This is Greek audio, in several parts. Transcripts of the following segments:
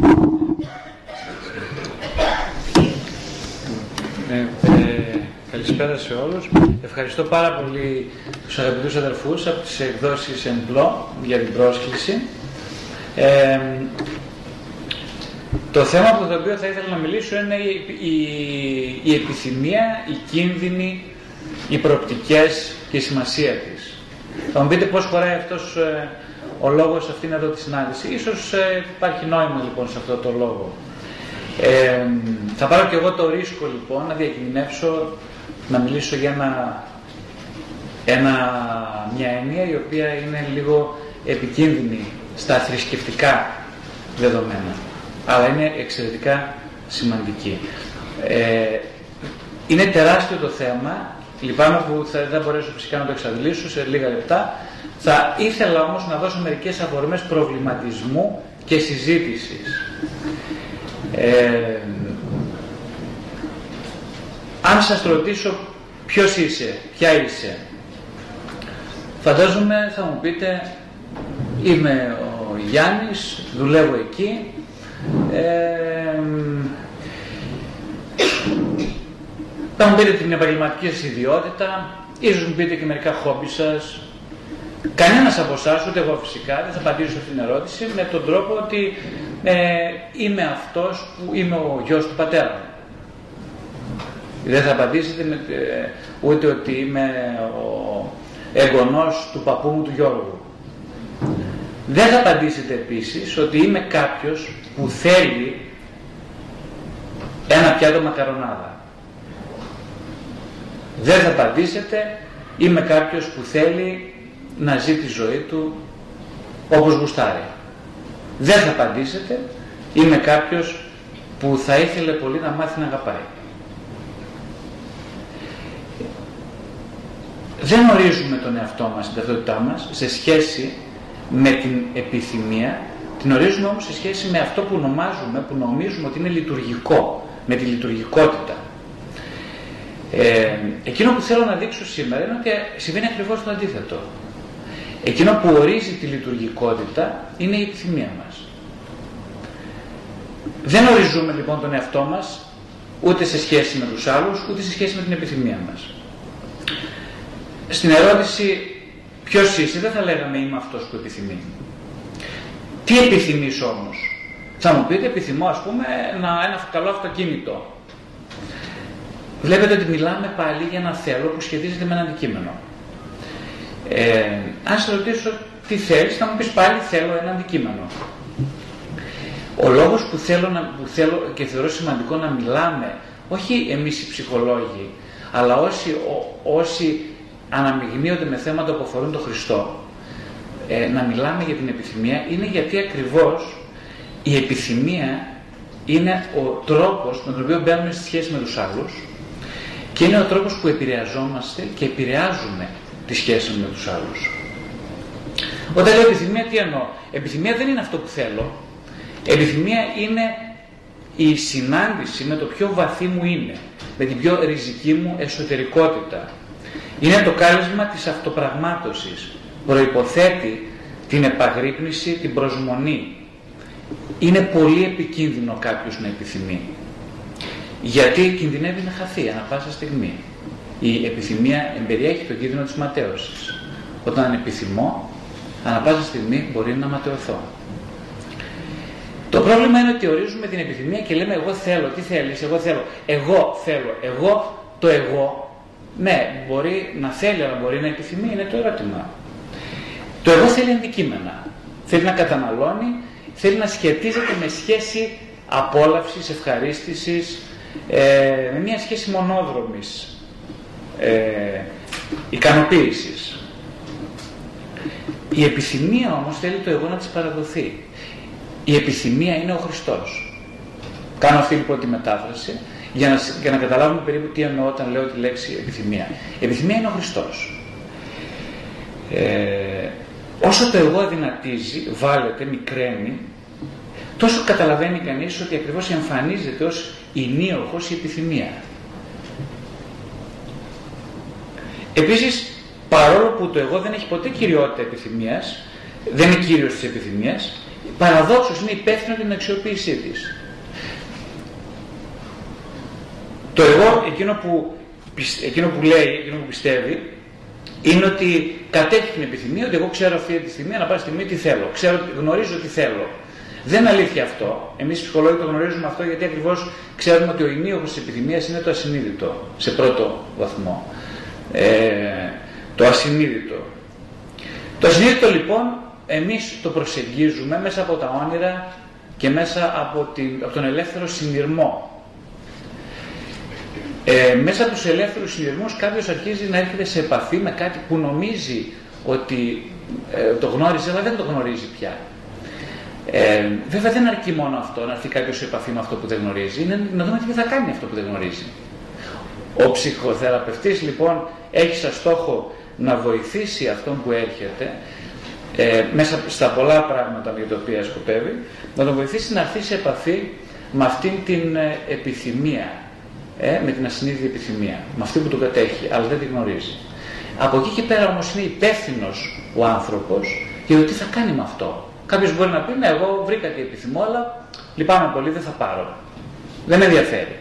Ε, ε, καλησπέρα σε όλους. Ευχαριστώ πάρα πολύ τους αγαπητούς αδερφούς από τις εκδόσεις ΕΝΠΛΟ για την πρόσκληση. Ε, το θέμα από το οποίο θα ήθελα να μιλήσω είναι η, η, η επιθυμία, η κίνδυνη, οι προοπτικές και η σημασία της. Θα μου πείτε πώς χωράει αυτός ε, ο λόγος αυτήν εδώ τη συνάντηση. Ίσως ε, υπάρχει νόημα λοιπόν σε αυτό το λόγο. Ε, θα πάρω και εγώ το ρίσκο λοιπόν να διακινδυνεύσω να μιλήσω για ένα, ένα, μια έννοια η οποία είναι λίγο επικίνδυνη στα θρησκευτικά δεδομένα αλλά είναι εξαιρετικά σημαντική. Ε, είναι τεράστιο το θέμα, λυπάμαι που θα, δεν θα μπορέσω φυσικά να το εξαντλήσω σε λίγα λεπτά, θα ήθελα όμως να δώσω μερικές αφορμές προβληματισμού και συζήτησης. Ε, αν σας ρωτήσω ποιος είσαι, ποια είσαι, φαντάζομαι θα μου πείτε είμαι ο Γιάννης, δουλεύω εκεί, ε, θα μου πείτε την επαγγελματική σας ιδιότητα, ίσως μου πείτε και μερικά χόμπι σας. Κανένας από εσάς, ούτε εγώ φυσικά, δεν θα απαντήσω αυτήν την ερώτηση με τον τρόπο ότι ε, είμαι αυτός που είμαι ο γιος του πατέρα μου. Δεν θα απαντήσετε με, ε, ούτε ότι είμαι ο εγγονός του παππού μου του Γιώργου. Δεν θα απαντήσετε επίσης ότι είμαι κάποιος που θέλει ένα πιάτο μακαρονάδα. Δεν θα απαντήσετε είμαι κάποιος που θέλει να ζει τη ζωή του όπως γουστάρει. Δεν θα απαντήσετε είμαι κάποιος που θα ήθελε πολύ να μάθει να αγαπάει. Δεν ορίζουμε τον εαυτό μας, την ταυτότητά μας, σε σχέση με την επιθυμία, την ορίζουμε όμως σε σχέση με αυτό που ονομάζουμε, που νομίζουμε ότι είναι λειτουργικό, με τη λειτουργικότητα. Ε, εκείνο που θέλω να δείξω σήμερα είναι ότι συμβαίνει ακριβώς το αντίθετο. Εκείνο που ορίζει τη λειτουργικότητα είναι η επιθυμία μας. Δεν οριζούμε λοιπόν τον εαυτό μας ούτε σε σχέση με τους άλλους, ούτε σε σχέση με την επιθυμία μας. Στην ερώτηση Ποιος είσαι, δεν θα λέγαμε είμαι αυτός που επιθυμεί. Τι επιθυμείς όμως. Θα μου πείτε επιθυμώ ας πούμε ένα, ένα καλό αυτοκίνητο. Βλέπετε ότι μιλάμε πάλι για ένα θέλω που σχετίζεται με ένα αντικείμενο. Ε, αν σε ρωτήσω τι θέλεις θα μου πεις πάλι θέλω ένα αντικείμενο. Ο λόγος που θέλω, να, που θέλω και θεωρώ σημαντικό να μιλάμε, όχι εμείς οι ψυχολόγοι, αλλά όσοι, όσοι αναμειγνύονται με θέματα που αφορούν τον Χριστό, ε, να μιλάμε για την επιθυμία είναι γιατί ακριβώς η επιθυμία είναι ο τρόπος με τον οποίο μπαίνουμε στη σχέση με τους άλλους και είναι ο τρόπος που επηρεαζόμαστε και επηρεάζουμε τη σχέση με τους άλλους. Όταν λέω επιθυμία τι εννοώ; Επιθυμία δεν είναι αυτό που θέλω. Επιθυμία είναι η συνάντηση με το πιο βαθύ μου είναι, με την πιο ριζική μου εσωτερικότητα, είναι το κάλεσμα της αυτοπραγμάτωσης. Προϋποθέτει την επαγρύπνηση, την προσμονή. Είναι πολύ επικίνδυνο κάποιος να επιθυμεί. Γιατί κινδυνεύει να χαθεί ανά πάσα στιγμή. Η επιθυμία εμπεριέχει το κίνδυνο της ματέωσης. Όταν επιθυμώ, ανά πάσα στιγμή μπορεί να ματαιωθώ. Το πρόβλημα είναι ότι ορίζουμε την επιθυμία και λέμε εγώ θέλω, τι θέλεις, εγώ θέλω, εγώ θέλω, εγώ το εγώ ναι, μπορεί να θέλει, αλλά μπορεί να επιθυμεί, είναι το ερώτημα. Το εγώ θέλει αντικείμενα. Θέλει να καταναλώνει, θέλει να σχετίζεται με σχέση απόλαυσης, ευχαρίστησης, ε, με μια σχέση μονόδρομης, ε, ικανοποίησης. Η επιθυμία όμως θέλει το εγώ να της παραδοθεί. Η επιθυμία είναι ο Χριστός. Κάνω αυτή λοιπόν τη μετάφραση για να, για να καταλάβουμε περίπου τι εννοώ όταν λέω τη λέξη επιθυμία. Η επιθυμία είναι ο Χριστός. Ε, όσο το εγώ αδυνατίζει, βάλετε, μικραίνει, τόσο καταλαβαίνει κανείς ότι ακριβώς εμφανίζεται ως ενίοχος η επιθυμία. Επίσης, παρόλο που το εγώ δεν έχει ποτέ κυριότητα επιθυμίας, δεν είναι κύριος της επιθυμίας, παραδόξως είναι υπεύθυνο για την αξιοποίησή της. Το εγώ, εκείνο που, εκείνο που λέει, εκείνο που πιστεύει, είναι ότι κατέχει την επιθυμία, ότι εγώ ξέρω αυτή τη στιγμή, να πάει στιγμή τι θέλω. Ξέρω, γνωρίζω τι θέλω. Δεν είναι αλήθεια αυτό. Εμείς οι ψυχολόγοι το γνωρίζουμε αυτό γιατί ακριβώς ξέρουμε ότι ο ενίουχο της επιθυμίας είναι το ασυνείδητο σε πρώτο βαθμό. Ε, το ασυνείδητο. Το ασυνείδητο λοιπόν εμείς το προσεγγίζουμε μέσα από τα όνειρα και μέσα από, την, από τον ελεύθερο συνειρμό ε, μέσα από τους ελεύθερους συνειρμούς κάποιος αρχίζει να έρχεται σε επαφή με κάτι που νομίζει ότι ε, το γνώριζε αλλά δεν το γνωρίζει πια. Ε, βέβαια δεν αρκεί μόνο αυτό να έρθει κάποιος σε επαφή με αυτό που δεν γνωρίζει, είναι να δούμε τι θα κάνει αυτό που δεν γνωρίζει. Ο ψυχοθεραπευτής λοιπόν έχει σαν στόχο να βοηθήσει αυτόν που έρχεται ε, μέσα στα πολλά πράγματα για τα οποία σκοπεύει, να τον βοηθήσει να έρθει σε επαφή με αυτήν την ε, επιθυμία ε, με την ασυνείδητη επιθυμία, με αυτή που τον κατέχει, αλλά δεν τη γνωρίζει. Από εκεί και πέρα όμως είναι υπεύθυνος ο άνθρωπος για το τι θα κάνει με αυτό. Κάποιος μπορεί να πει, ναι, εγώ βρήκα τι επιθυμώ, αλλά λυπάμαι πολύ, δεν θα πάρω. Δεν με ενδιαφέρει.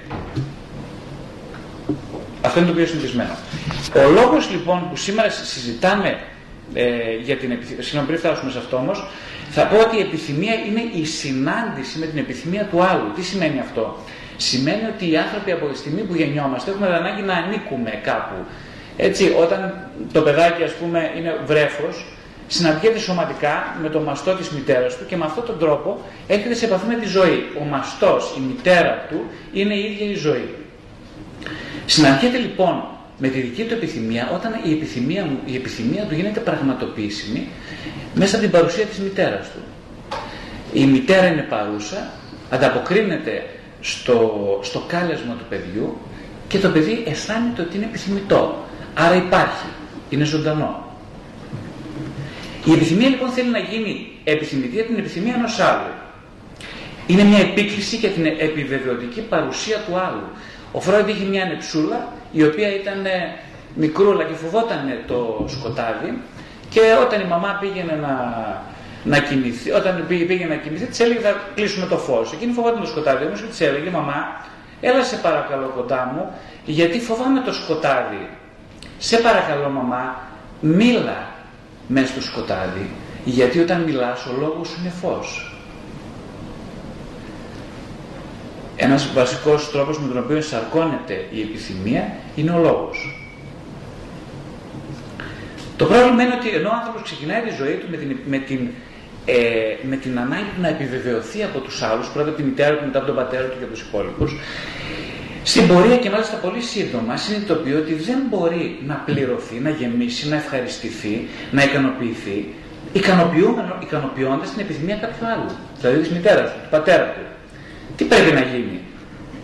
Αυτό είναι το πιο συνηθισμένο. Ο λόγος λοιπόν που σήμερα συζητάμε ε, για την επιθυμία, συγγνώμη πριν φτάσουμε σε αυτό όμως, θα πω ότι η επιθυμία είναι η συνάντηση με την επιθυμία του άλλου. Τι σημαίνει αυτό; Σημαίνει ότι οι άνθρωποι από τη στιγμή που γεννιόμαστε έχουμε ανάγκη να ανήκουμε κάπου. Έτσι, όταν το παιδάκι ας πούμε είναι βρέφος, συναντιέται σωματικά με το μαστό της μητέρας του και με αυτόν τον τρόπο έρχεται σε επαφή με τη ζωή. Ο μαστός, η μητέρα του είναι η ίδια η ζωή. Συναντιέται λοιπόν με τη δική του επιθυμία όταν η επιθυμία, η επιθυμία του γίνεται πραγματοποιήσιμη μέσα από την παρουσία της μητέρας του. Η μητέρα είναι παρούσα, ανταποκρίνεται στο, στο κάλεσμα του παιδιού και το παιδί αισθάνεται ότι είναι επιθυμητό. Άρα υπάρχει, είναι ζωντανό. Η επιθυμία λοιπόν θέλει να γίνει επιθυμητή από την επιθυμία ενός άλλου. Είναι μια επίκληση για την επιβεβαιωτική παρουσία του άλλου. Ο Φρόιντ είχε μια νεψούλα η οποία ήταν μικρούλα και φοβόταν το σκοτάδι και όταν η μαμά πήγαινε να να κοιμηθεί, όταν πήγε να κοιμηθεί, της έλεγε θα κλείσουμε το φως. Εκείνη φοβόταν το σκοτάδι όμως και της έλεγε Μαμά, έλα σε παρακαλώ κοντά μου, γιατί φοβάμαι το σκοτάδι. Σε παρακαλώ, μαμά, μίλα μέσα στο σκοτάδι, γιατί όταν μιλάς ο λόγος σου είναι φως. Ένας βασικός τρόπος με τον οποίο σαρκώνεται η επιθυμία είναι ο λόγος. Το πρόβλημα είναι ότι ενώ ο άνθρωπος ξεκινάει τη ζωή του με την, με την ε, με την ανάγκη του να επιβεβαιωθεί από τους άλλους, πρώτα από τη μητέρα του, μετά από τον πατέρα του και από τους υπόλοιπους, στην πορεία και μάλιστα πολύ σύντομα συνειδητοποιεί ότι δεν μπορεί να πληρωθεί, να γεμίσει, να ευχαριστηθεί, να ικανοποιηθεί, ικανοποιώντας την επιθυμία κάποιου άλλου, δηλαδή της μητέρας του, του πατέρα του. Τι πρέπει να γίνει,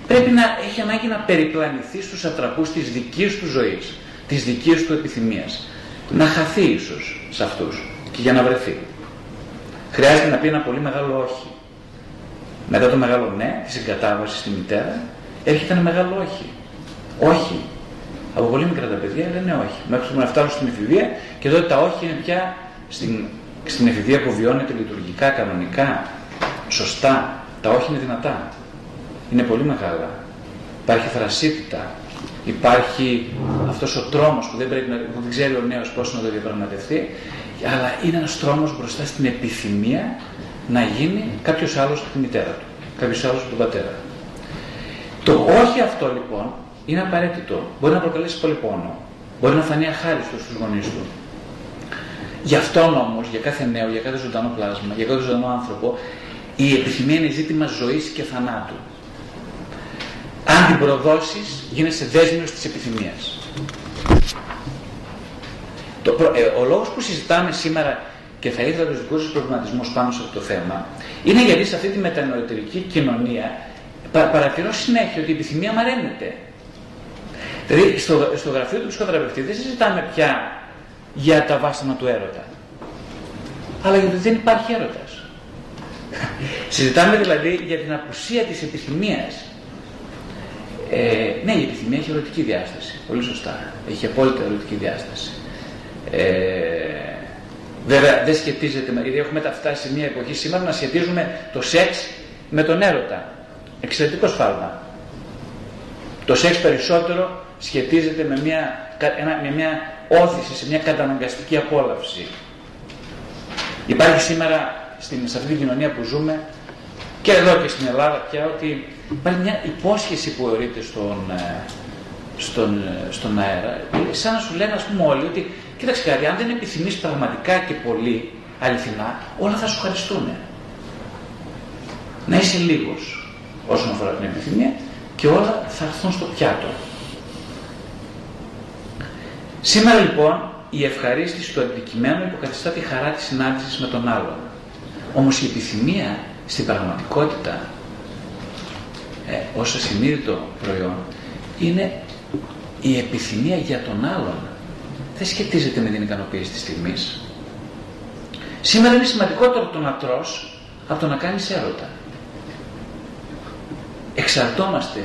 Πρέπει να έχει ανάγκη να περιπλανηθεί στους ατραπούς της δικής του ζωής, της δικής του επιθυμίας. Να χαθεί ίσως σε αυτούς και για να βρεθεί χρειάζεται να πει ένα πολύ μεγάλο όχι. Μετά το μεγάλο ναι, της εγκατάβασης στη μητέρα, έρχεται ένα μεγάλο όχι. Όχι. Από πολύ μικρά τα παιδιά λένε όχι. Μέχρι που να φτάσουν στην εφηβεία και τότε τα όχι είναι πια στην, στην εφηβεία που βιώνεται λειτουργικά, κανονικά, σωστά. Τα όχι είναι δυνατά. Είναι πολύ μεγάλα. Υπάρχει θρασίτητα. Υπάρχει αυτός ο τρόμος που δεν, πρέπει να, που δεν ξέρει ο νέος πώς να το διαπραγματευτεί αλλά είναι ένας τρόμος μπροστά στην επιθυμία να γίνει κάποιος άλλος από τη μητέρα του, κάποιος άλλος από τον πατέρα. Το όχι αυτό λοιπόν είναι απαραίτητο. Μπορεί να προκαλέσει πολύ πόνο. Μπορεί να φανεί αχάριστο στους γονείς του. Γι' αυτόν όμως, για κάθε νέο, για κάθε ζωντανό πλάσμα, για κάθε ζωντανό άνθρωπο, η επιθυμία είναι ζήτημα ζωής και θανάτου. Αν την προδώσεις, γίνεσαι δέσμιος της επιθυμίας. Το, ε, ο λόγος που συζητάμε σήμερα και θα ήθελα τους δικούς σας προβληματισμούς πάνω σε αυτό το θέμα είναι γιατί σε αυτή τη μετανοητερική κοινωνία πα, παρατηρώ συνέχεια ότι η επιθυμία μαραίνεται. Δηλαδή στο, στο γραφείο του ψυχοθεραπευτή δεν συζητάμε πια για τα βάσανα του έρωτα. Αλλά γιατί δεν υπάρχει έρωτας. Συζητάμε δηλαδή για την απουσία της επιθυμίας. Ε, ναι, η επιθυμία έχει ερωτική διάσταση. Πολύ σωστά. Έχει απόλυτα ερωτική διάσταση. Ε, Βέβαια δεν σχετίζεται, γιατί έχουμε φτάσει σε μια εποχή σήμερα να σχετίζουμε το σεξ με τον έρωτα. Εξαιρετικό σφάλμα. Το σεξ περισσότερο σχετίζεται με μια, με μια όθηση, σε μια καταναγκαστική απόλαυση. Υπάρχει σήμερα στην, σε αυτή την κοινωνία που ζούμε και εδώ και στην Ελλάδα πια ότι υπάρχει μια υπόσχεση που ορείται στον, ε, στον, ε, στον αέρα. Σαν να σου λένε ας πούμε όλοι ότι κοίταξε κάτι, αν δεν επιθυμείς πραγματικά και πολύ αληθινά, όλα θα σου χαριστούν. Να είσαι λίγος όσον αφορά την επιθυμία και όλα θα έρθουν στο πιάτο. Σήμερα λοιπόν η ευχαρίστηση του αντικειμένου υποκαθιστά τη χαρά της συνάντησης με τον άλλον. Όμως η επιθυμία στην πραγματικότητα ε, ως ασυνείδητο προϊόν είναι η επιθυμία για τον άλλον. Δεν σχετίζεται με την ικανοποίηση της στιγμής. Σήμερα είναι σημαντικότερο το να τρως από το να κάνεις έρωτα. Εξαρτόμαστε,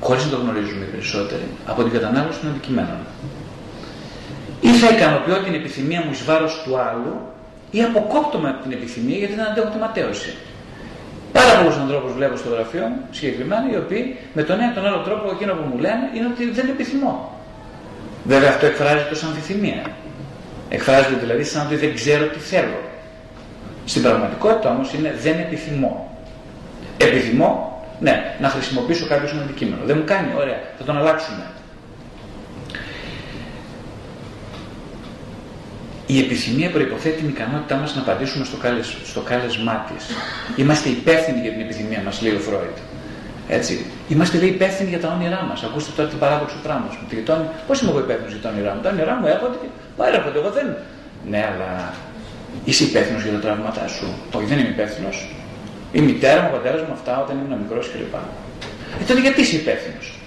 χωρίς να το γνωρίζουμε οι περισσότεροι, από την κατανάλωση των αντικειμένων. Ή θα ικανοποιώ την επιθυμία μου εις βάρος του άλλου ή αποκόπτω από την επιθυμία γιατί δεν αντέχω τη ματέωση. Πάρα πολλούς ανθρώπους βλέπω στο γραφείο μου, συγκεκριμένα, οι οποίοι με τον ένα τον άλλο τρόπο εκείνο που μου λένε είναι ότι δεν επιθυμώ. Βέβαια αυτό εκφράζεται ως αμφιθυμία. Εκφράζεται δηλαδή σαν ότι δεν ξέρω τι θέλω. Στην πραγματικότητα όμως είναι δεν επιθυμώ. Επιθυμώ, ναι, να χρησιμοποιήσω κάποιο σαν αντικείμενο. Δεν μου κάνει, ωραία, θα τον αλλάξουμε. η επιθυμία προποθέτει την ικανότητά μας να απαντήσουμε στο, κάλεσ, στο κάλεσμά της. Είμαστε υπεύθυνοι για την επιθυμία μας, λέει ο Φρόιτ. Έτσι. Είμαστε λέει υπεύθυνοι για τα όνειρά μας. Ακούστε τώρα την παράδοξο πράγμα. Πώς είμαι εγώ υπεύθυνος για τα όνειρά μου; Τα όνειρά μου έρχονται και μα έρχονται. Εγώ δεν. Ναι, αλλά είσαι υπεύθυνος για τα τραύματά σου. Όχι, δεν είμαι υπεύθυνος. Η μητέρα μου, ο πατέρας μου, αυτά όταν ήμουν μικρός κλπ. Ε, τότε γιατί είσαι υπεύθυνος.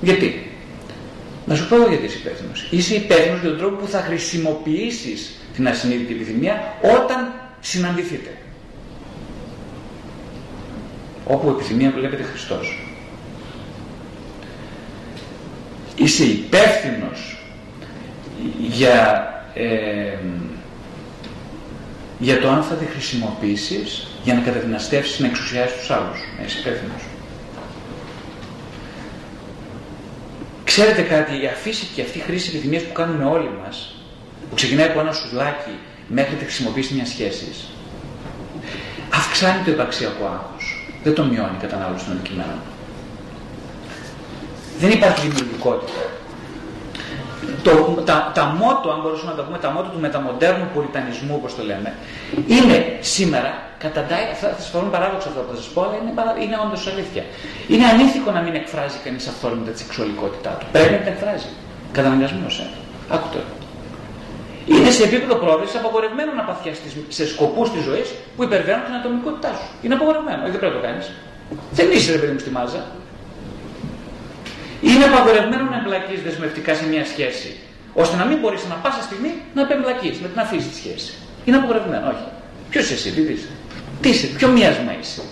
Γιατί. Να σου πω γιατί είσαι υπεύθυνος. Είσαι υπεύθυνος για τον τρόπο που θα χρησιμοποιήσεις την ασυνείδητη επιθυμία όταν συναντηθείτε. Όπου επιθυμία βλέπετε Χριστός. Είσαι υπεύθυνος για, ε, για το αν θα τη χρησιμοποιήσεις για να καταδυναστεύσεις να εξουσιάσεις τους άλλους. Είσαι υπεύθυνος. Ξέρετε κάτι, η αφήση και αυτή η χρήση επιθυμίας που κάνουμε όλοι μας, που ξεκινάει από ένα σουβλάκι μέχρι τη χρησιμοποίηση μιας σχέσης, αυξάνει το υπαρξιακό άγχος. Δεν το μειώνει η κατανάλωση των αντικειμένων. Δεν υπάρχει δημιουργικότητα το, τα, τα μότο, αν μπορούσαμε να τα πούμε, τα μότο του μεταμοντέρνου πολιτανισμού, όπως το λέμε, είναι σήμερα, καταντάει, θα, θα σας φανούν παράδοξο αυτό που θα σας πω, αλλά είναι, είναι όντως αλήθεια. Είναι ανήθικο να μην εκφράζει κανείς αυθόρμητα τη σεξουαλικότητά του. Πρέπει να την εκφράζει. Καταναγκασμένος, ε. Άκου τώρα. Είναι σε επίπεδο πρόοδο απαγορευμένο να παθιαστεί σε σκοπούς της ζωής που υπερβαίνουν την ατομικότητά σου. Είναι απαγορευμένο. Όχι, δεν πρέπει να το κάνεις. Δεν είσαι, ρε παιδί μου, στη μάζα. Είναι απαγορευμένο να εμπλακείς δεσμευτικά σε μια σχέση, ώστε να μην μπορείς να πάσα στιγμή να επεμπλακεί, να την αφήσεις τη σχέση. Είναι απαγορευμένο, όχι. Ποιος εσύ, τι είσαι, τι είσαι, ποιο μοιάσμα είσαι;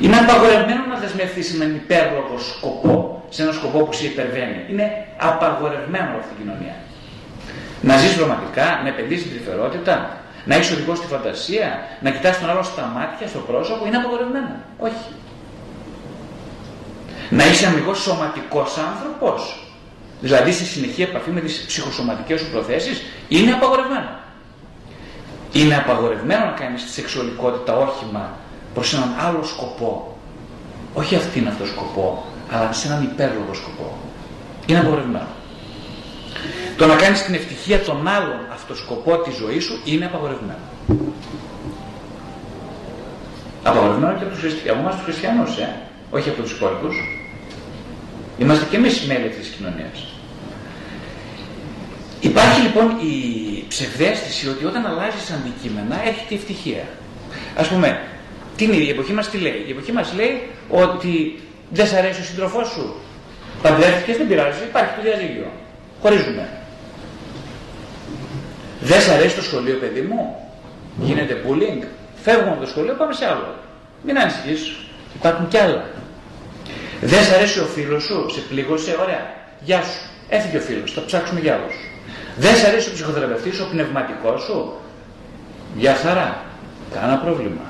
Είναι απαγορευμένο να δεσμευτείς σε έναν υπέρλογο σκοπό, σε έναν σκοπό που σε υπερβαίνει. Είναι απαγορευμένο αυτή η κοινωνία. Να ζεις ρομαντικά, να επενδύσεις την τρυφερότητα, να είσαι οδηγός στη φαντασία, να κοιτάς τον άλλο στα μάτια, στο πρόσωπο, είναι απαγορευμένο. Όχι. Να είσαι αμυγός σωματικός άνθρωπος, δηλαδή σε συνεχή επαφή με τις ψυχοσωματικές σου προθέσεις, είναι απαγορευμένο. Είναι απαγορευμένο να κάνεις τη σεξουαλικότητα όχημα προς έναν άλλο σκοπό. Όχι αυτήν αυτό σκοπό, αλλά σε έναν υπέρλογο σκοπό. Είναι απαγορευμένο. Το να κάνεις την ευτυχία των άλλων αυτό σκοπό της ζωής σου είναι απαγορευμένο. Απαγορευμένο και από τους, από χριστιανούς, ε; όχι από τους υπόλοιπους. Είμαστε και εμείς μέλη της κοινωνίας. Υπάρχει λοιπόν η ψευδέστηση ότι όταν αλλάζεις αντικείμενα έρχεται η ευτυχία. Ας πούμε, την η εποχή μας τι λέει; Η εποχή μας λέει ότι δεν σ' αρέσει ο σύντροφός σου. Παντρεύτηκες, δεν πειράζει, υπάρχει το διαζύγιο. Χωρίζουμε. Δεν σ' αρέσει το σχολείο, παιδί μου. Γίνεται bullying. Φεύγουμε από το σχολείο, πάμε σε άλλο. Μην ανησυχείς. Υπάρχουν κι άλλα. Δεν σ' αρέσει ο φίλος σου, σε πλήγωσε, ωραία. Γεια σου. Έφυγε ο φίλος, θα ψάξουμε για άλλου. Δεν σε αρέσει ο ψυχοθεραπευτής, ο πνευματικός σου. Για χαρά. Κάνα πρόβλημα.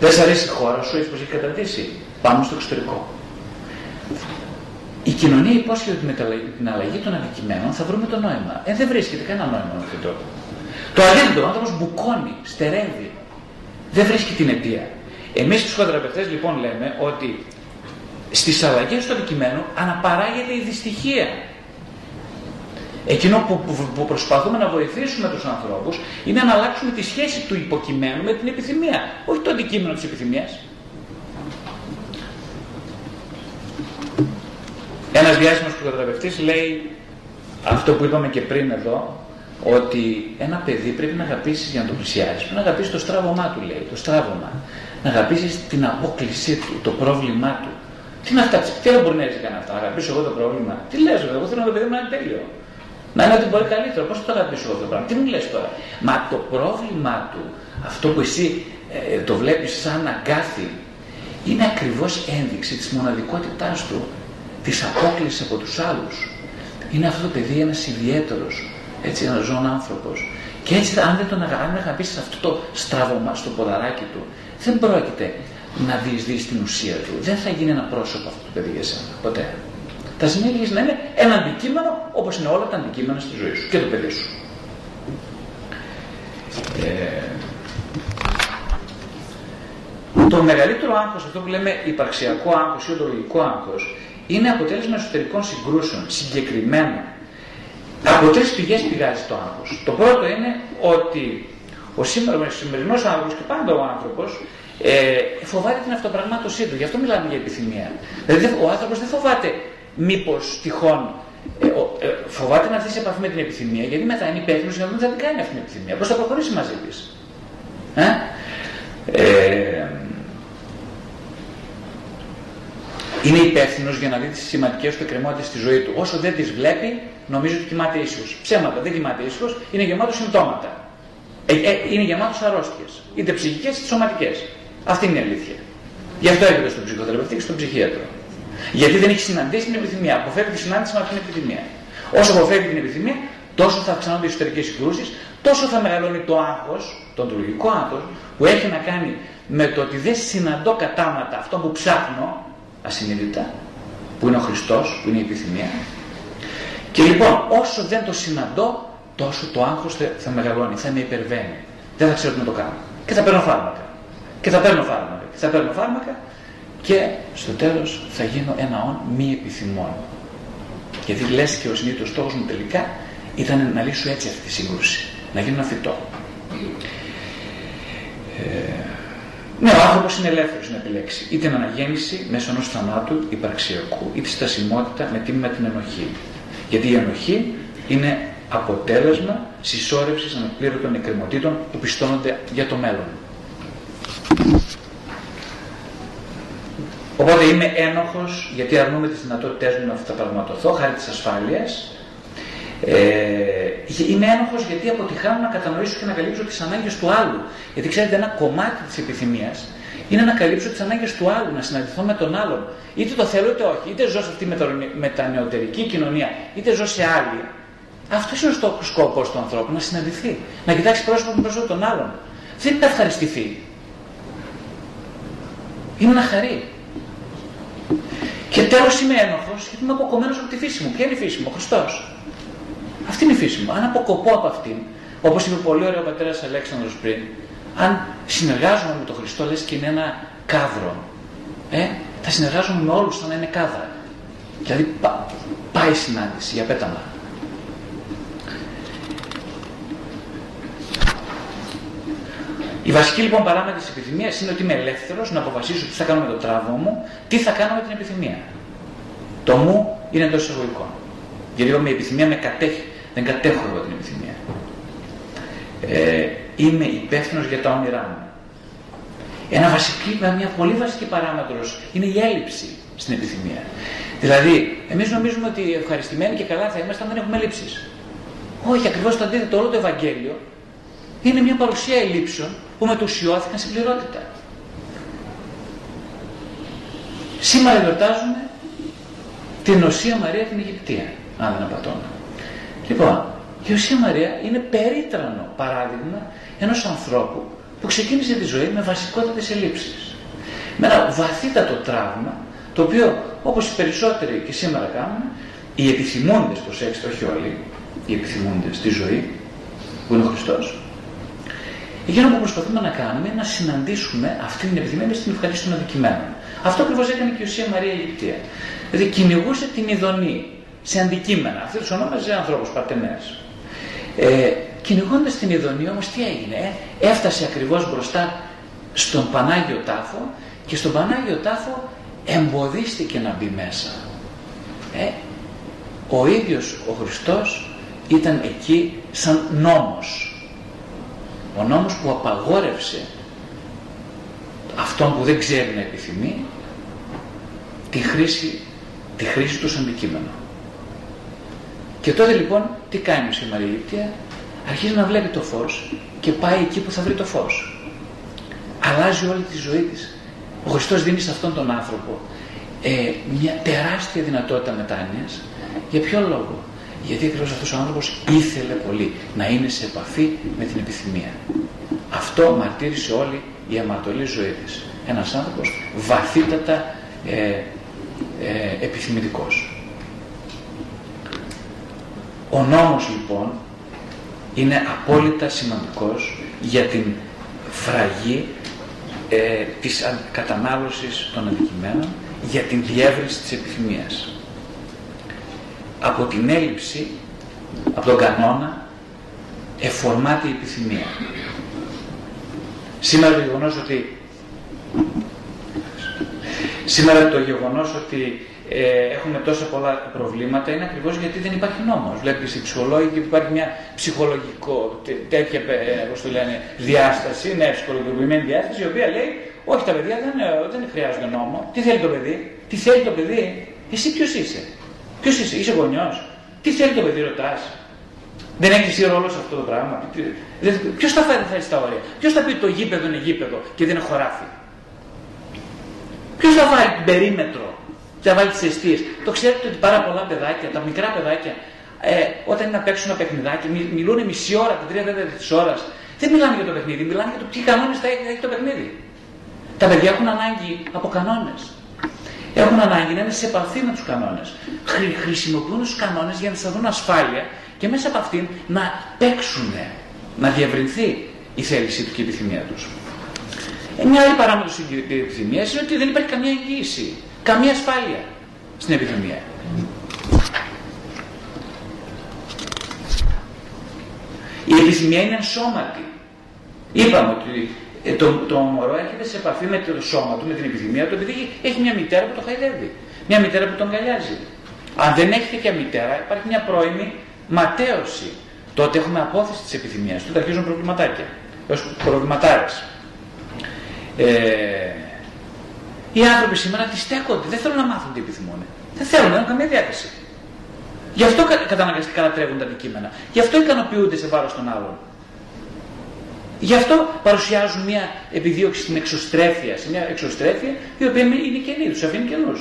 Δεν σε αρέσει η χώρα σου, έτσι πως έχει καταρτήσει. Πάμε στο εξωτερικό. Η κοινωνία υπόσχεται ότι με την αλλαγή των αντικειμένων θα βρούμε το νόημα. Ε, δεν βρίσκεται κανένα νόημα με αυτόν τον τρόπο. Το αντίθετο, ο άνθρωπος μπουκώνει, στερεύει. Δεν βρίσκει την αιτία. Εμείς οι ψυχοθεραπευτέ λοιπόν λέμε ότι στις αλλαγές του αντικειμένου αναπαράγεται η δυστυχία. Εκείνο που, που, που προσπαθούμε να βοηθήσουμε τους ανθρώπους είναι να αλλάξουμε τη σχέση του υποκειμένου με την επιθυμία, όχι το αντικείμενο της επιθυμίας. Ένας διάσημος ψυχοθεραπευτής λέει αυτό που είπαμε και πριν εδώ, ότι ένα παιδί πρέπει να αγαπήσεις για να το πλησιάσεις. Πρέπει να αγαπήσεις το στράβωμά του, λέει. Το στράβωμα. Να αγαπήσεις την απόκλησή του, το πρόβλημά του. Τι είναι αυτά, τι δεν μπορεί να έτσι κανένα αυτά. Να αγαπήσω εγώ το πρόβλημα; Τι λες, εγώ θέλω να το παιδί μου να είναι τέλειο. Να είναι ότι μπορεί καλύτερο. Πώς θα το αγαπήσω εγώ αυτό το πράγμα; Τι μου λες τώρα; Μα το πρόβλημά του, αυτό που εσύ ε, το βλέπεις σαν αγκάθι, είναι ακριβώς ένδειξη της μοναδικότητάς του, της απόκλησης από τους άλλους. Είναι αυτό το παιδί ένας ιδιαίτερος, έτσι ένας ζώο άνθρωπος. Και έτσι, αν δεν τον αγαπήσεις αυτό το στραβωμά στο ποδαράκι του, δεν πρόκειται να διεισδύσει την ουσία του. Δεν θα γίνει ένα πρόσωπο αυτό το παιδί για σένα. Ποτέ. Θα συνέχιζε να είναι ένα αντικείμενο όπως είναι όλα τα αντικείμενα στη ζωή σου και το παιδί σου. Ε, το μεγαλύτερο άγχος, αυτό που λέμε υπαρξιακό άγχος ή οντολογικό άγχος, είναι αποτέλεσμα εσωτερικών συγκρούσεων, συγκεκριμένα. Από τρεις πηγές πηγάζει το άγχος. Το πρώτο είναι ότι ο σήμερα, σημερινός άνθρωπος και πάντα ο άνθρωπος ε, φοβάται την αυτοπραγμάτωσή του. Γι' αυτό μιλάμε για επιθυμία. Δηλαδή ο άνθρωπος δεν φοβάται μήπως τυχόν ε, ε, φοβάται να έρθει σε επαφή με την επιθυμία γιατί μετά είναι υπεύθυνος για να δει θα την κάνει αυτή την επιθυμία. Πώς θα προχωρήσει μαζί της. Ε; Ε, είναι υπεύθυνος για να δει τις σημαντικές του εκκρεμότητες στη ζωή του. Όσο δεν τις βλέπει, νομίζω ότι κοιμάται ίσιο. Ψέματα, δεν κοιμάται ίσιο, είναι γεμάτο συμπτώματα. Ε, ε, είναι γεμάτος αρρώστιες. Είτε ψυχικές είτε σωματικές. Αυτή είναι η αλήθεια. Γι' αυτό έρχεται στον ψυχοθεραπευτή και στον ψυχίατρο. Γιατί δεν έχει συναντήσει την επιθυμία. Αποφεύγει τη συνάντηση με αυτήν την επιθυμία. Όσο αποφεύγει την επιθυμία, τόσο θα αυξάνονται οι εσωτερικές συγκρούσεις, τόσο θα μεγαλώνει το άγχος, το αντρολογικό άγχος, που έχει να κάνει με το ότι δεν συναντώ κατάματα αυτό που ψάχνω, ασυνείδητα, που είναι ο Χριστός, που είναι η επιθυμία. Και λοιπόν, όσο δεν το συναντώ, τόσο το άγχος θα μεγαλώνει, θα με υπερβαίνει. Δεν θα ξέρω τι να το κάνω. Και θα παίρνω φάρμακα. Και θα παίρνω φάρμακα. Και θα παίρνω φάρμακα και στο τέλος θα γίνω ένα όν μη επιθυμών. Γιατί λες και ο συνήθως στόχος μου τελικά ήταν να λύσω έτσι αυτή τη σύγκρουση, να γίνω ένα φυτό. Ε, ναι, ο άνθρωπος είναι ελεύθερος να επιλέξει είτε την αναγέννηση μέσω ενός θανάτου υπαρξιακού, είτε στασιμότητα με τίμημα την ενοχή. Γιατί η ενοχή είναι αποτέλεσμα συσσόρευσης αναπλήρωτων εκκρεμωτήτων που πιστώνονται για το μέλλον. Οπότε είμαι ένοχος γιατί αρνούμε τις δυνατότητές μου να αυταπραγματωθώ χάρη της ασφάλειας. Ε, είμαι ένοχος γιατί αποτυχάνω να κατανοήσω και να καλύψω τις ανάγκες του άλλου. Γιατί ξέρετε ένα κομμάτι της επιθυμίας είναι να καλύψω τις ανάγκες του άλλου, να συναντηθώ με τον άλλον. Είτε το θέλω είτε όχι. Είτε ζω σε αυτή τη μετανεωτερική κοινωνία, είτε ζω σε άλλη. Αυτός είναι ο σκοπό του ανθρώπου, να συναντηθεί. Να κοιτάξει πρόσωπο με πρόσωπο των άλλων. Δεν είναι να ευχαριστηθεί. Είναι να χαρεί. Και τέλος είμαι ένοχος γιατί είμαι αποκομμένος από τη φύση μου. Ποια είναι η φύση μου, ο Χριστός. Αυτή είναι η φύση μου. Αν αποκοπώ από αυτήν, όπως είπε πολύ ωραίο ο πατέρας Αλέξανδρος πριν, αν συνεργάζομαι με τον Χριστό, λες και είναι ένα κάδρο, ε, θα συνεργάζομαι με όλους σαν να είναι κάδρα. Δηλαδή πά, πάει η συνάντηση για πέταμα. Η βασική λοιπόν παράμετρος της επιθυμίας είναι ότι είμαι ελεύθερος να αποφασίσω τι θα κάνω με το τράβο μου, τι θα κάνω με την επιθυμία. Το μου είναι εντός εισαγωγικών. Γιατί εγώ με επιθυμία με κατέχει. Δεν κατέχω εγώ την επιθυμία. Ε, είμαι υπεύθυνος για τα όνειρά μου. Ένα βασική, μια πολύ βασική παράμετρος είναι η έλλειψη στην επιθυμία. Δηλαδή, εμείς νομίζουμε ότι ευχαριστημένοι και καλά θα είμαστε αν δεν έχουμε ελλείψει. Όχι, ακριβώς το αντίθετο. Όλο το Ευαγγέλιο είναι μια παρουσία ελλείψεων που μετουσιώθηκαν στην πληρότητα. Σήμερα εορτάζουμε την Οσία Μαρία την Αιγυπτία, αν δεν απατώμε. Λοιπόν, Η Οσία Μαρία είναι περίτρανο παράδειγμα ενός ανθρώπου που ξεκίνησε τη ζωή με βασικότητες ελλείψεις. Με ένα βαθύτατο τραύμα, το οποίο όπως οι περισσότεροι και σήμερα κάνουν, οι επιθυμούντες, προσέξτε, όχι όλοι, οι επιθυμούντες στη ζωή, που είναι ο Χριστός, Εκείνο που προσπαθούμε να κάνουμε είναι να συναντήσουμε αυτή την επιθυμία με στην ευχαρίστηση των αδικημένων. Αυτό ακριβώς έκανε και η Οσία Μαρία Αιγυπτία. Δηλαδή κυνηγούσε την ειδονή σε αντικείμενα. Αυτή τους ονόμαζε ανθρώπου, παρτενές. Ε, Κυνηγώντας την ειδονή όμως τι έγινε, ε; έφτασε ακριβώς μπροστά στον Πανάγιο Τάφο και στον Πανάγιο Τάφο εμποδίστηκε να μπει μέσα. Ε, ο ίδιος ο Χριστός ήταν εκεί σαν νόμος ο νόμος που απαγόρευσε αυτόν που δεν ξέρει να επιθυμεί τη χρήση, τη χρήση του σαν αντικείμενο. Και τότε λοιπόν τι κάνει η Μαριλήπτια, αρχίζει να βλέπει το φως και πάει εκεί που θα βρει το φως. Αλλάζει όλη τη ζωή της. Ο Χριστός δίνει σε αυτόν τον άνθρωπο ε, μια τεράστια δυνατότητα μετάνοιας. Για ποιο λόγο; Γιατί ακριβώς αυτός ο άνθρωπος ήθελε πολύ να είναι σε επαφή με την επιθυμία. Αυτό μαρτύρησε όλη η αματολή ζωή της. Ένας άνθρωπος βαθύτατα ε, ε, επιθυμητικός. Ο νόμος λοιπόν είναι απόλυτα σημαντικός για την φραγή ε, της κατανάλωσης των αντικειμένων, για την διεύρυνση της επιθυμίας από την έλλειψη, από τον κανόνα, εφορμάται η επιθυμία. Σήμερα το γεγονός ότι Σήμερα το γεγονός ότι ε, έχουμε τόσα πολλά προβλήματα είναι ακριβώς γιατί δεν υπάρχει νόμος. Βλέπεις οι ψυχολόγοι και υπάρχει μια ψυχολογικό τέτοια ε, πώς το λένε, διάσταση, ναι, ψυχολογικοποιημένη διάσταση η οποία λέει όχι τα παιδιά δεν, ε, δεν χρειάζονται νόμο. Τι θέλει το παιδί, τι θέλει το παιδί, εσύ ποιος είσαι; Ποιος είσαι, είσαι γονιός; Τι θέλει το παιδί, ρωτάς; Δεν έχεις εσύ ρόλος σε αυτό το πράγμα; Ποιος θα φέρει θα στα όρια; Ποιος θα πει το γήπεδο είναι γήπεδο και δεν είναι χωράφι. Ποιος θα βάλει την περίμετρο και θα βάλει τις αιστείες; Το ξέρετε ότι πάρα πολλά παιδάκια, τα μικρά παιδάκια, ε, όταν είναι να παίξουν ένα παιχνιδάκι, μιλούν μισή ώρα, τα τρία τέταρτα της ώρας. Δεν μιλάνε για το παιχνίδι, μιλάνε για το τι κανόνες θα έχει το παιχνίδι. Τα παιδιά έχουν ανάγκη από κανόνες έχουν ανάγκη να είναι σε επαφή με τους κανόνες. Χρησιμοποιούν τους κανόνες για να σας δουν ασφάλεια και μέσα από αυτήν να παίξουν, να διευρυνθεί η θέλησή του και η επιθυμία τους. Ε, μια άλλη παράμετρος της επιθυμίας είναι ότι δεν υπάρχει καμία εγγύηση, καμία ασφάλεια στην επιθυμία. Η επιθυμία είναι ενσώματη. Είπαμε ότι ε, το, το μωρό έρχεται σε επαφή με το σώμα του, με την επιθυμία του, επειδή έχει μια μητέρα που το χαϊδεύει. Μια μητέρα που τον αγκαλιάζει. Αν δεν έχει τέτοια μητέρα, υπάρχει μια πρώιμη ματέωση. Τότε έχουμε απόθεση της επιθυμίας. Τότε αρχίζουν προβληματάκια. Έως προβληματάρες. Ε, οι άνθρωποι σήμερα αντιστέκονται. Δεν θέλουν να μάθουν τι επιθυμούν. Δεν θέλουν, δεν έχουν καμία διάθεση. Γι' αυτό καταναγκαστικά λατρεύουν τα αντικείμενα. Γι' αυτό ικανοποιούνται σε βάρος των άλλων. Γι' αυτό παρουσιάζουν μια επιδίωξη στην εξωστρέφεια, σε μια εξωστρέφεια η οποία είναι κενή, τους αφήνει κενού.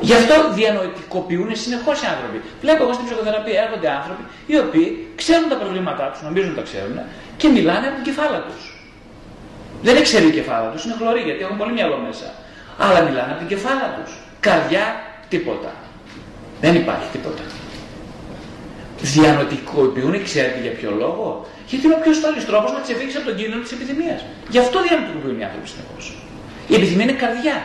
Γι' αυτό διανοητικοποιούν συνεχώς οι άνθρωποι. Βλέπω εγώ στην ψυχοθεραπεία έρχονται άνθρωποι οι οποίοι ξέρουν τα προβλήματά τους, νομίζουν τα ξέρουν και μιλάνε από την κεφάλα τους. Δεν είναι ξερή η κεφάλα τους, είναι χλωρή γιατί έχουν πολύ μυαλό μέσα. Αλλά μιλάνε από την κεφάλα τους. Καρδιά, τίποτα. Δεν υπάρχει τίποτα. Διανοητικοποιούν, ξέρετε για ποιο λόγο; Γιατί είναι ο πιο ασφαλή τρόπος να ξεφύγει από τον κίνδυνο της επιθυμίας. Γι' αυτό διαμετωπίζουν οι άνθρωποι συνεχώ. Η επιθυμία είναι καρδιά.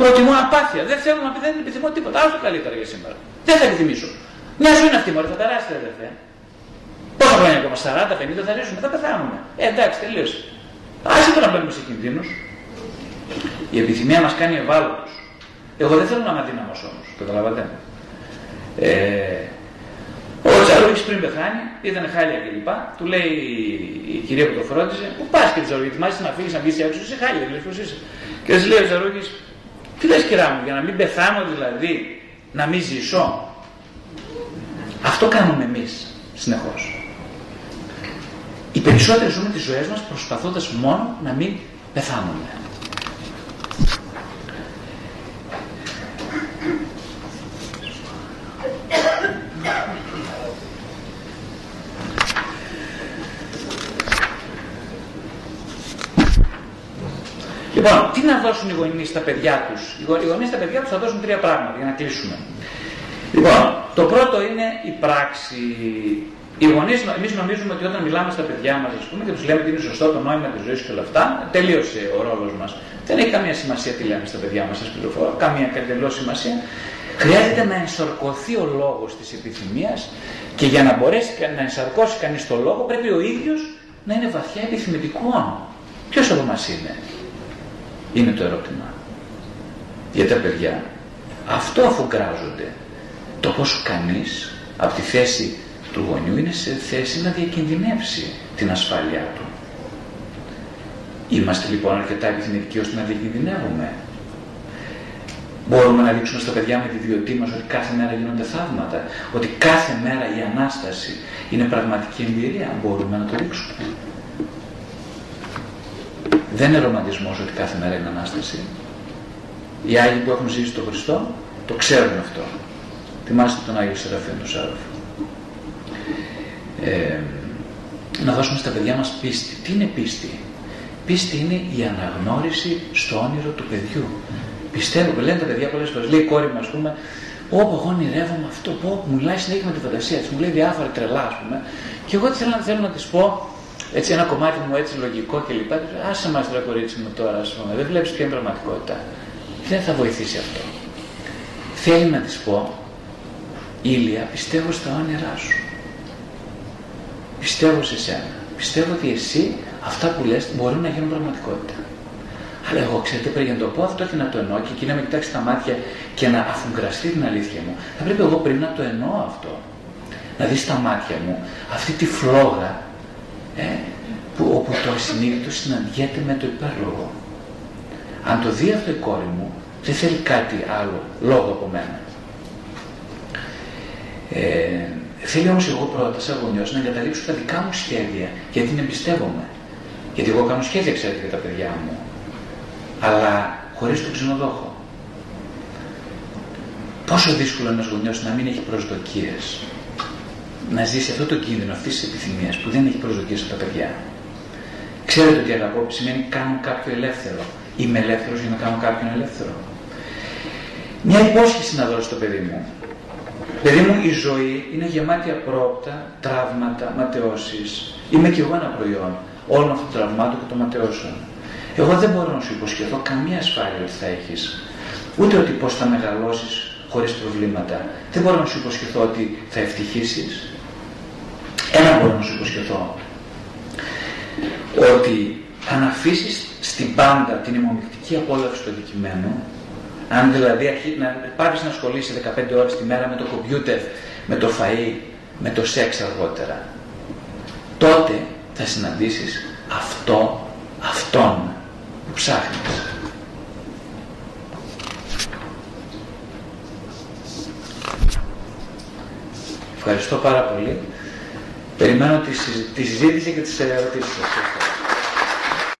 Προτιμώ απάθεια. Δεν θέλω να πει, δεν επιθυμώ τίποτα. Άλλο το καλύτερα για σήμερα. Δεν θα επιθυμήσω. Μια ζωή είναι αυτή, μόλι θα περάσετε, αδερφέ. Πόσα χρόνια ακόμα, 40, 50 θα ζήσουμε, θα πεθάνουμε. Ε, εντάξει, τελείωσε. Άσε τώρα να μπαίνουμε σε κινδύνους. Η επιθυμία μας κάνει ευάλωτους. Εγώ δεν θέλω να είμαι αδύναμος όμως. Καταλαβαίνετε. Ε, ο Τσαρούχη πριν πεθάνει, ήταν χάλια κλπ. Του λέει η κυρία που το φρόντιζε, Πού πας και Τσαρούχη, θυμάσαι να φύγεις να βγει έξω, είσαι χάλια, δηλαδή πώς είσαι. Και της λέει ο Τσαρούχη, Τι λες κυρά μου, για να μην πεθάνω δηλαδή, να μην ζήσω. Αυτό κάνουμε εμείς συνεχώς. Οι περισσότεροι ζούμε τις ζωές μας προσπαθώντας μόνο να μην πεθάνουμε. Λοιπόν, τι να δώσουν οι γονείς στα παιδιά τους; Οι γονείς στα παιδιά τους θα δώσουν τρία πράγματα για να κλείσουμε. Λοιπόν, το πρώτο είναι η πράξη. Οι γονείς, εμείς νομίζουμε ότι όταν μιλάμε στα παιδιά μας πούμε, και τους λέμε ότι είναι σωστό το νόημα της ζωής και όλα αυτά, τελείωσε ο ρόλος μας. Δεν έχει καμία σημασία τι λέμε στα παιδιά μας, σας πληροφορώ, καμία εντελώ σημασία. Χρειάζεται να ενσαρκωθεί ο λόγος της επιθυμίας και για να μπορέσει να ενσαρκώσει κανείς το λόγο πρέπει ο ίδιος να είναι βαθιά επιθυμητικό. Ποιος από μας είναι, είναι το ερώτημα. Για τα παιδιά. Αυτό αφουγκράζονται. Το πώς κανείς από τη θέση του γονιού είναι σε θέση να διακινδυνεύσει την ασφάλειά του. Είμαστε λοιπόν αρκετά επιθυμητικοί ώστε να διακινδυνεύουμε. Μπορούμε να δείξουμε στα παιδιά με τη βιωτή μας ότι κάθε μέρα γίνονται θαύματα, ότι κάθε μέρα η Ανάσταση είναι πραγματική εμπειρία. Μπορούμε να το δείξουμε. Δεν είναι ρομαντισμός ότι κάθε μέρα είναι Ανάσταση. Οι Άγιοι που έχουν ζήσει τον Χριστό το ξέρουν αυτό. Θυμάστε τον Άγιο Σεραφείο του Σάροφ. Ε, να δώσουμε στα παιδιά μας πίστη. Τι είναι πίστη; Πίστη είναι η αναγνώριση στο όνειρο του παιδιού. Πιστεύω, λένε τα παιδιά πολλές φορές, λέει η κόρη μου ας πούμε, όπου εγώ ονειρεύομαι αυτό, που μου μιλάει συνέχεια με τη φαντασία της, μου λέει διάφορα τρελά ας πούμε, και εγώ θέλω, θέλω να της πω, έτσι ένα κομμάτι μου έτσι λογικό κλπ. Άσε μας τώρα κορίτσι μου τώρα, ας πούμε, δεν βλέπεις ποια είναι πραγματικότητα. Δεν θα βοηθήσει αυτό. Θέλει να της πω, Ήλια, πιστεύω στα όνειρά σου. Πιστεύω σε σένα. Πιστεύω ότι εσύ αυτά που λες μπορούν να γίνουν πραγματικότητα. Αλλά εγώ ξέρετε πρέπει να το πω αυτό και να το εννοώ και εκεί να με κοιτάξει τα μάτια και να αφουγκραστεί την αλήθεια μου. Θα πρέπει εγώ πριν να το εννοώ αυτό. Να δεις στα μάτια μου αυτή τη φλόγα ε, που, όπου το ασυνείδητο συναντιέται με το υπέρλογο. Αν το δει αυτό η κόρη μου, δεν θέλει κάτι άλλο λόγο από μένα. Ε, Θέλει όμως εγώ πρώτα, σαν γονιός, να εγκαταλείψω τα δικά μου σχέδια, γιατί την εμπιστεύομαι. Γιατί εγώ κάνω σχέδια, ξέρετε, για τα παιδιά μου. Αλλά χωρίς τον ξενοδόχο. Πόσο δύσκολο είναι ένας γονιός να μην έχει προσδοκίες. Να ζήσει αυτό το κίνδυνο αυτής της επιθυμίας που δεν έχει προσδοκίες από τα παιδιά. Ξέρετε ότι αγαπώ σημαίνει κάνω κάποιο ελεύθερο. Είμαι ελεύθερος για να κάνω κάποιον ελεύθερο. Μια υπόσχεση να δώσω στο παιδί μου Παιδί μου, η ζωή είναι γεμάτη απρόπτα, τραύματα, ματαιώσεις. Είμαι κι εγώ ένα προϊόν όλων αυτών των τραυμάτων και των ματαιώσεων. Εγώ δεν μπορώ να σου υποσχεθώ καμία ασφάλεια ότι θα έχεις. Ούτε ότι πώς θα μεγαλώσεις χωρίς προβλήματα. Δεν μπορώ να σου υποσχεθώ ότι θα ευτυχήσεις. Ένα μπορώ να σου υποσχεθώ. Ότι αν αφήσεις στην πάντα την αιμομυκτική απόλαυση του αντικειμένου, αν δηλαδή να πάρεις να ασχολείσαι 15 ώρες τη μέρα με το κομπιούτερ, με το φαΐ, με το σεξ αργότερα, τότε θα συναντήσεις αυτό, αυτόν που ψάχνεις. Ευχαριστώ πάρα πολύ. Περιμένω τη συζήτηση και τις ερωτήσεις σας.